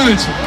guys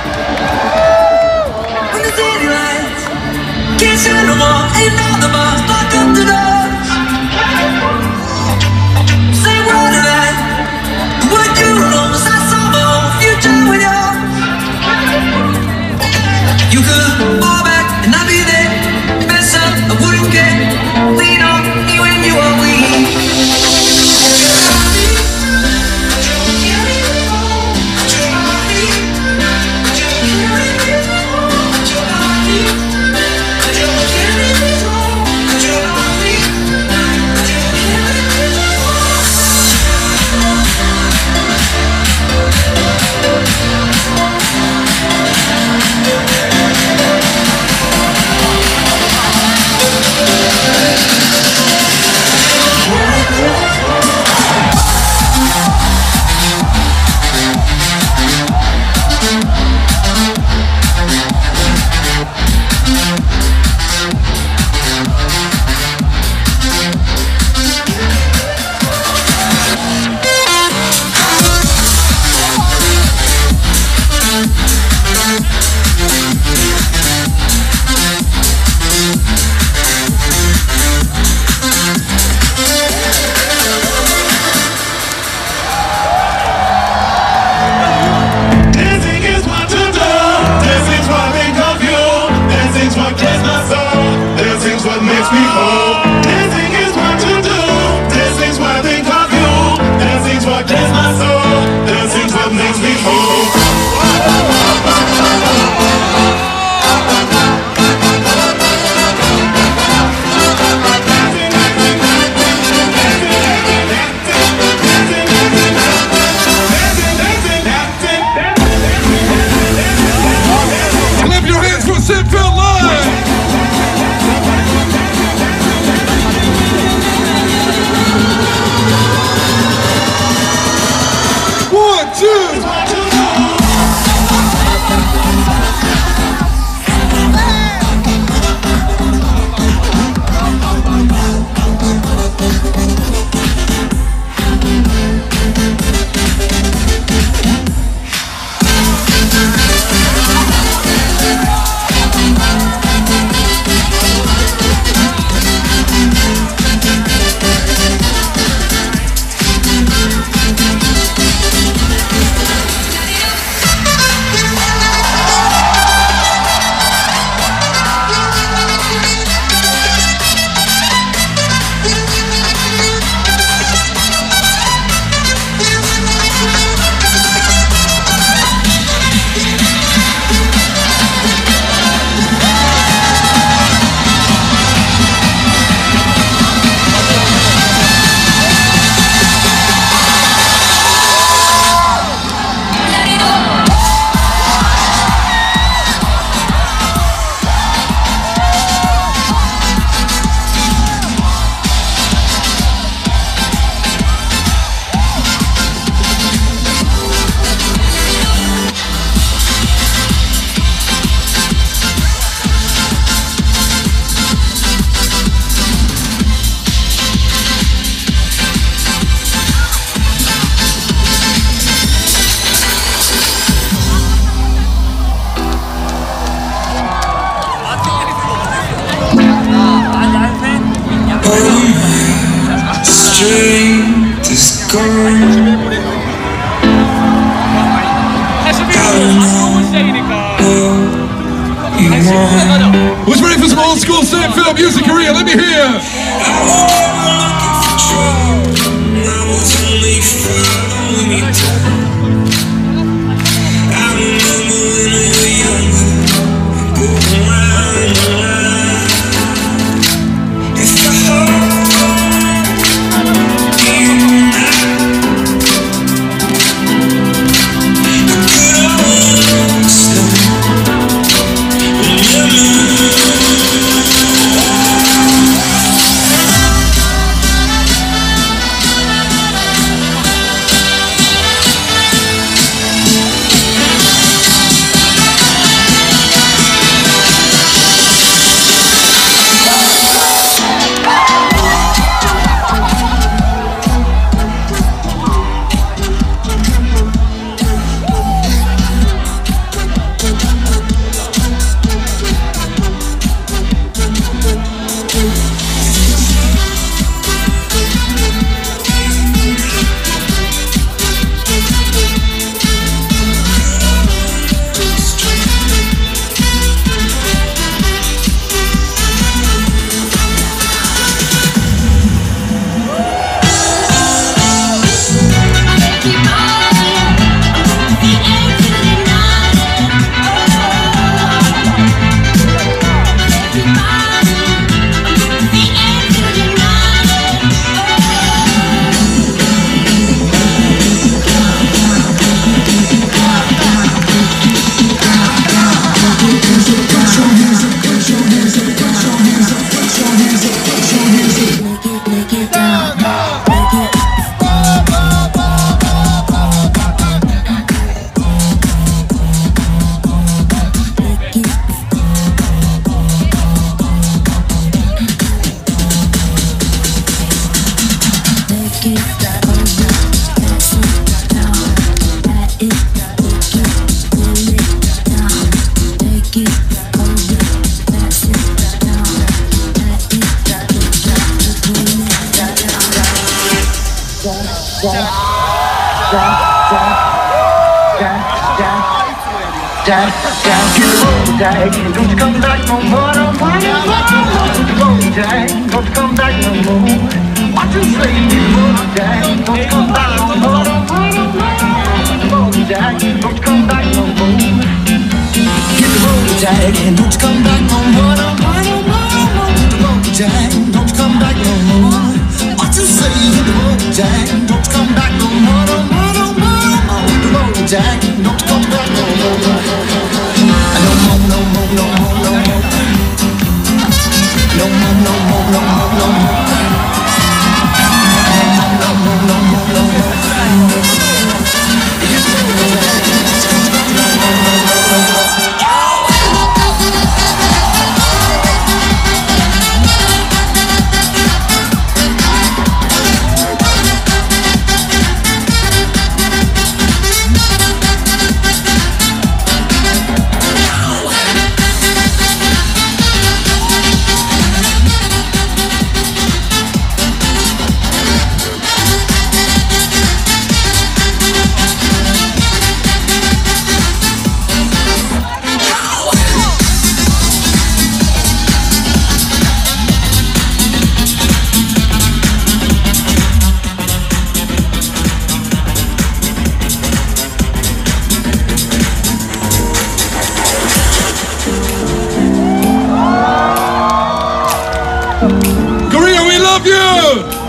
Korea, we love you!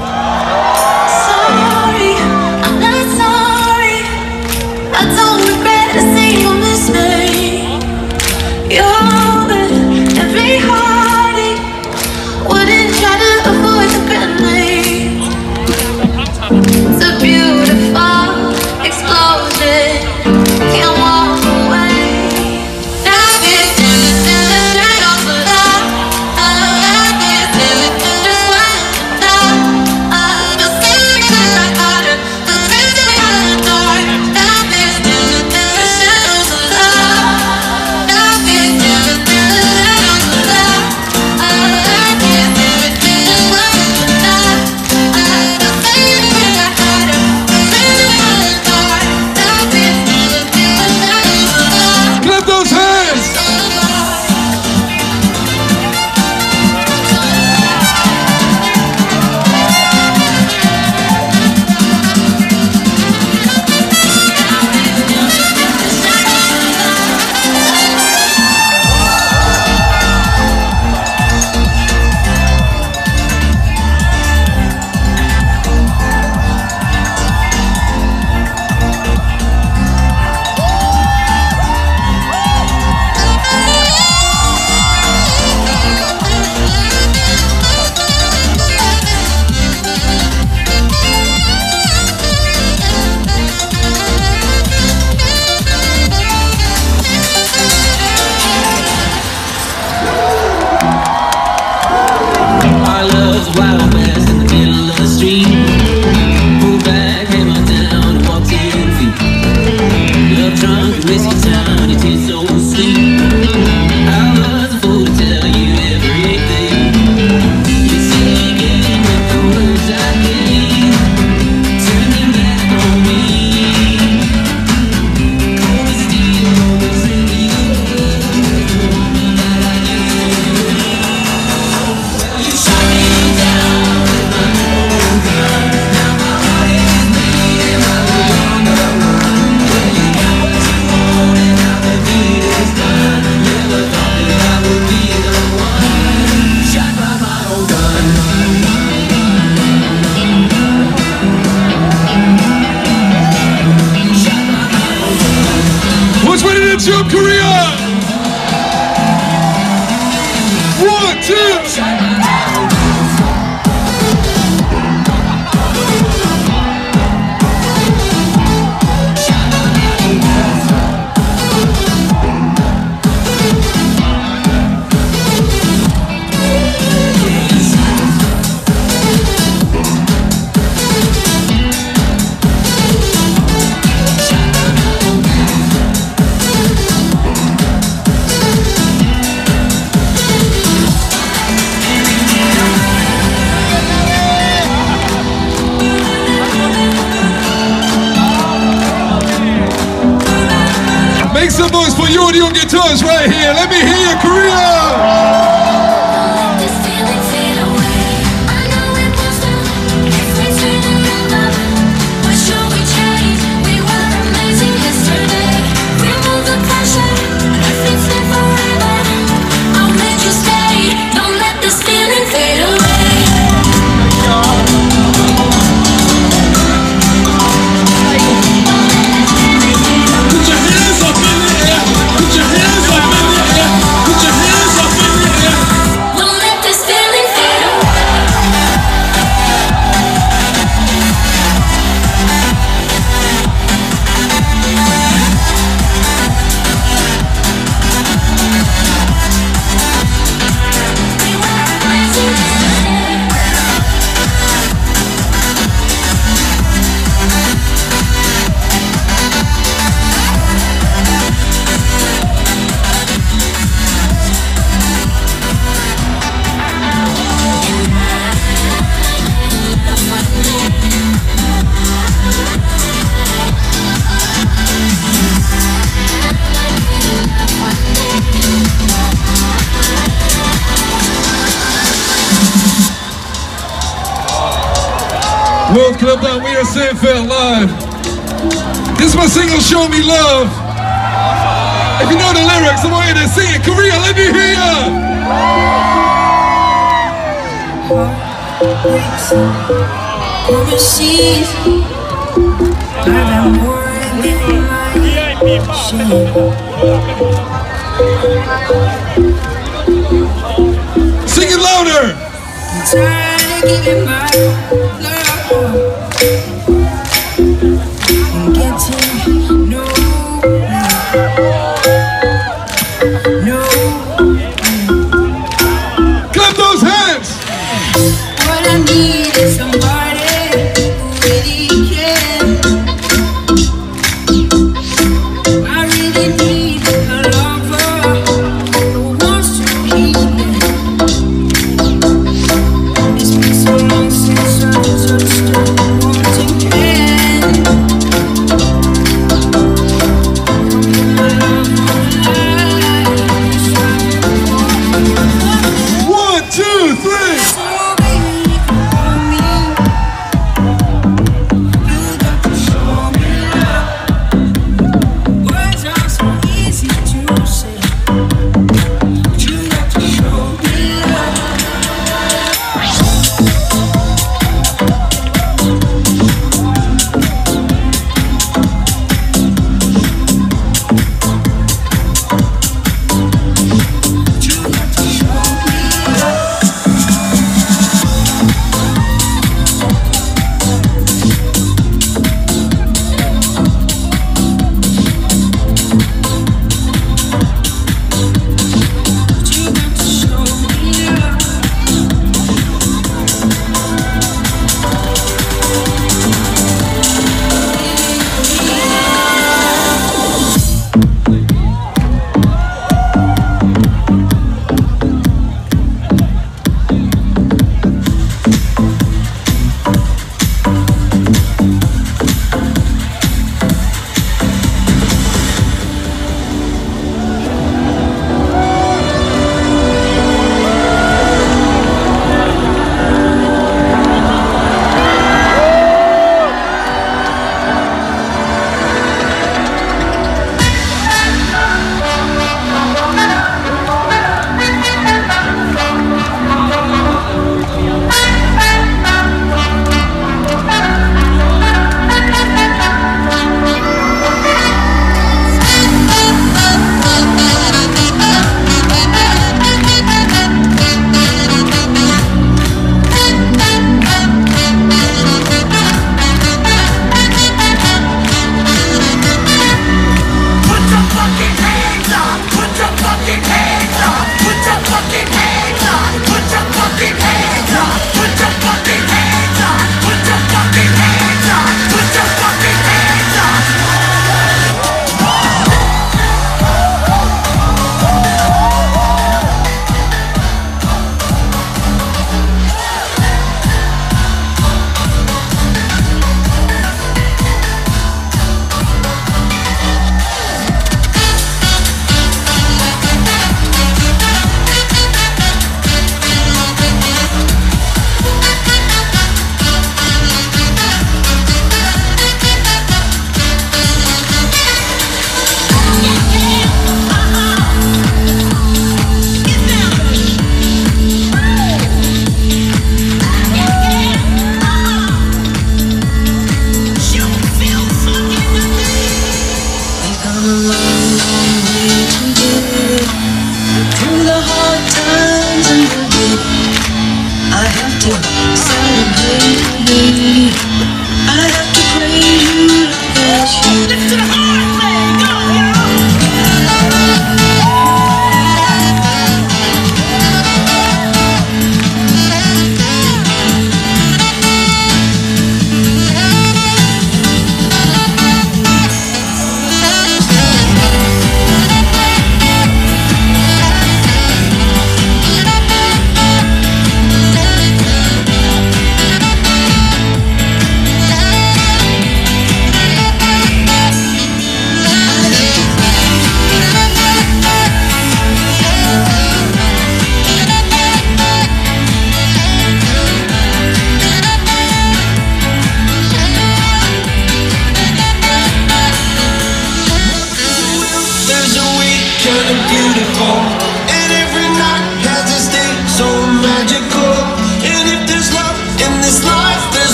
World Club Dome. We are Sam Feldt live. This is my single, Show Me Love. If you know the lyrics, I want you to sing it. Korea, let me hear ya. Overseas, I've been Sing it louder! Get you.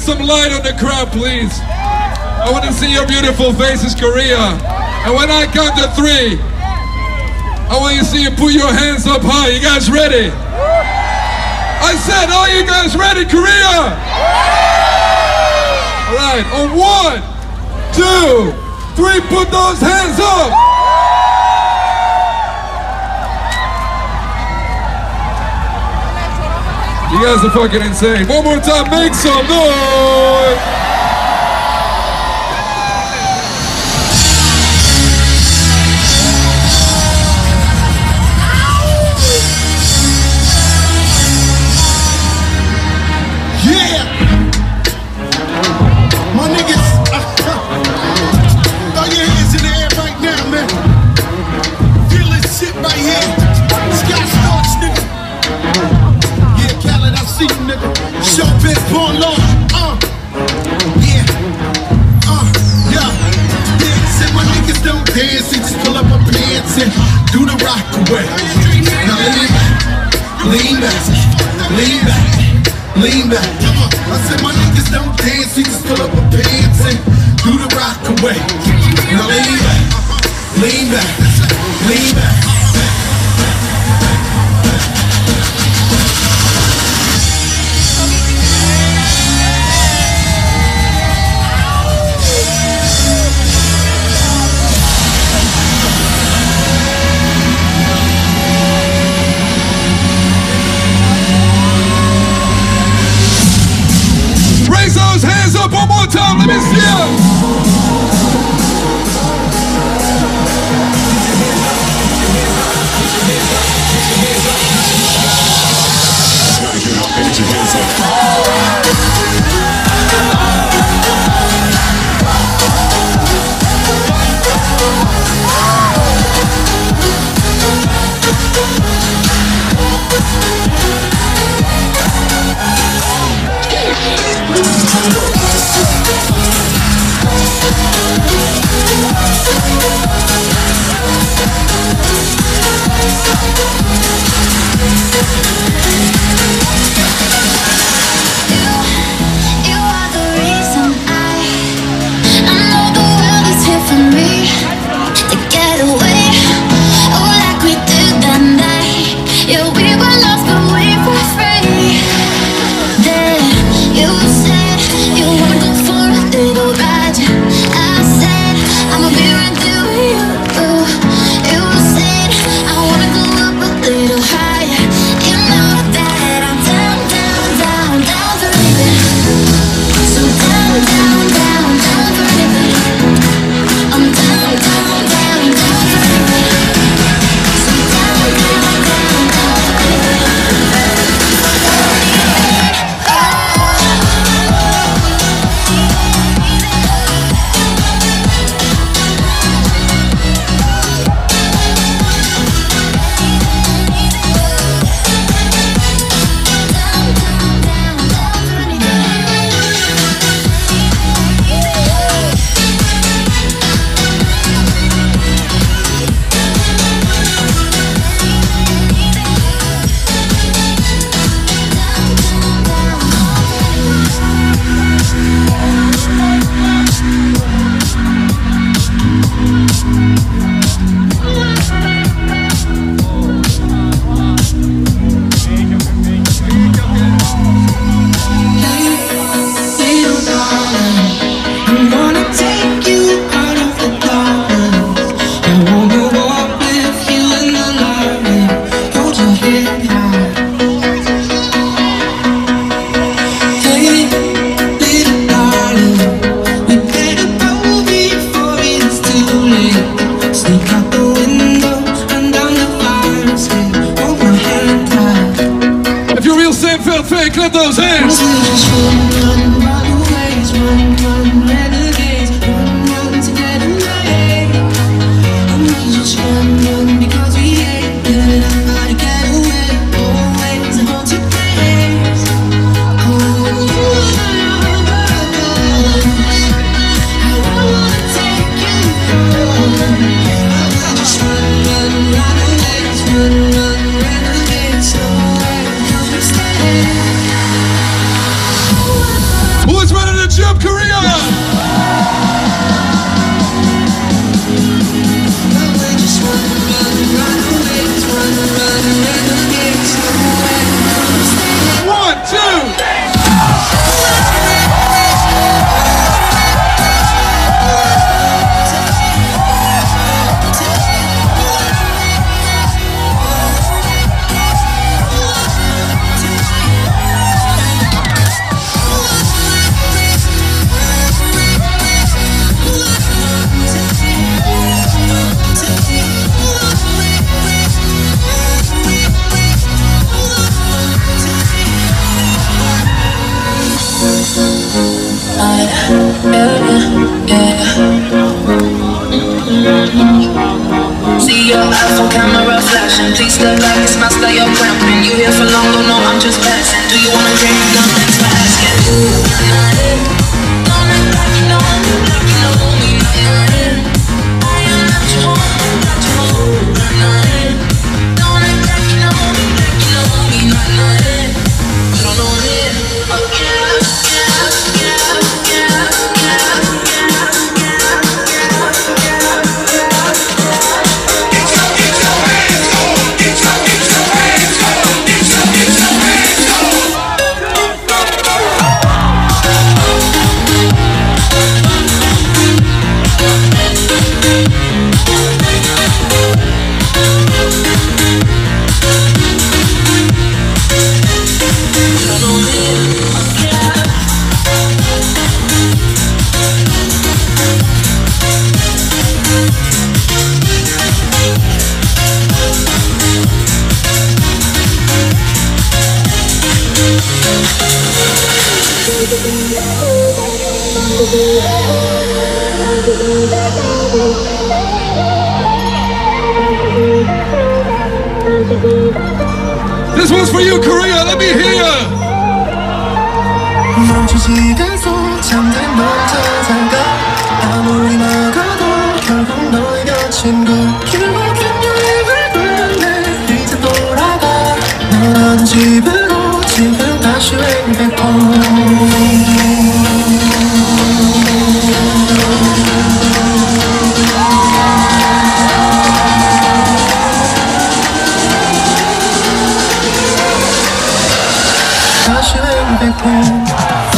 shine some light on the crowd, please. I want to see your beautiful faces, Korea. And when I count to three, I want you to see you put your hands up high. You guys ready? I said, are you guys ready, Korea? All right, on one, two, three, put those hands up. You guys are fucking insane. One more time, make some noise! way. Now lean back, lean back, lean back, lean back. Come on, I said my niggas don't dance, you just pull up a pants and do the rock away. Now lean back, lean back, lean back. taste the lies. 踏雪北归。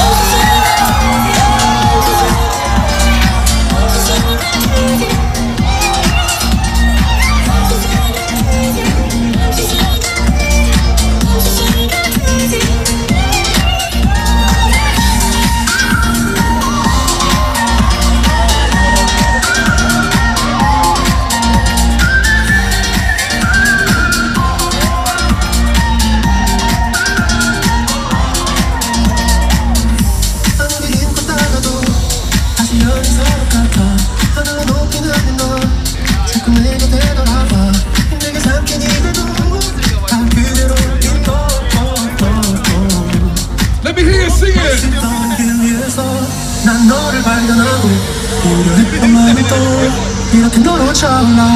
또 이렇게 너로 차올라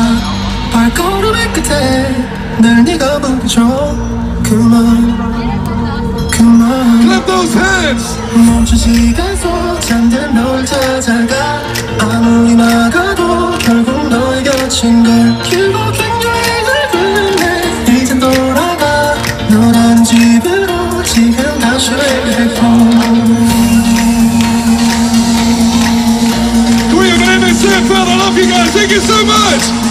발걸음의 끝에 날 네가 봐줘 그만 그만. Clap those hands. 멈춘 시간 속 잠든 널 찾아가. 아무리 막아도 결국 너의 곁인 걸. 길고 긴 여행을 끝내 이젠 돌아가. 너란 집으로 지금 다시 내 해봄 Thank you so much.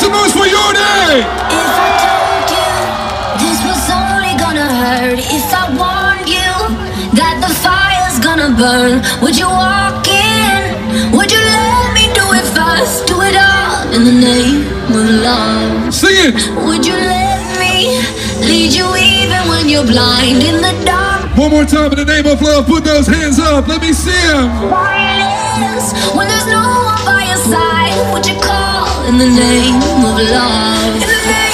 Maximus for your day! If I told you this was only gonna hurt, if I warned you that the fire's gonna burn, would you walk in? Would you let me do it first? Do it all in the name of love. Sing it! Would you let me lead you even when you're blind in the dark? One more time in the name of love. Put those hands up. Let me see them. When there's no one by your side. Would you call in the name of love?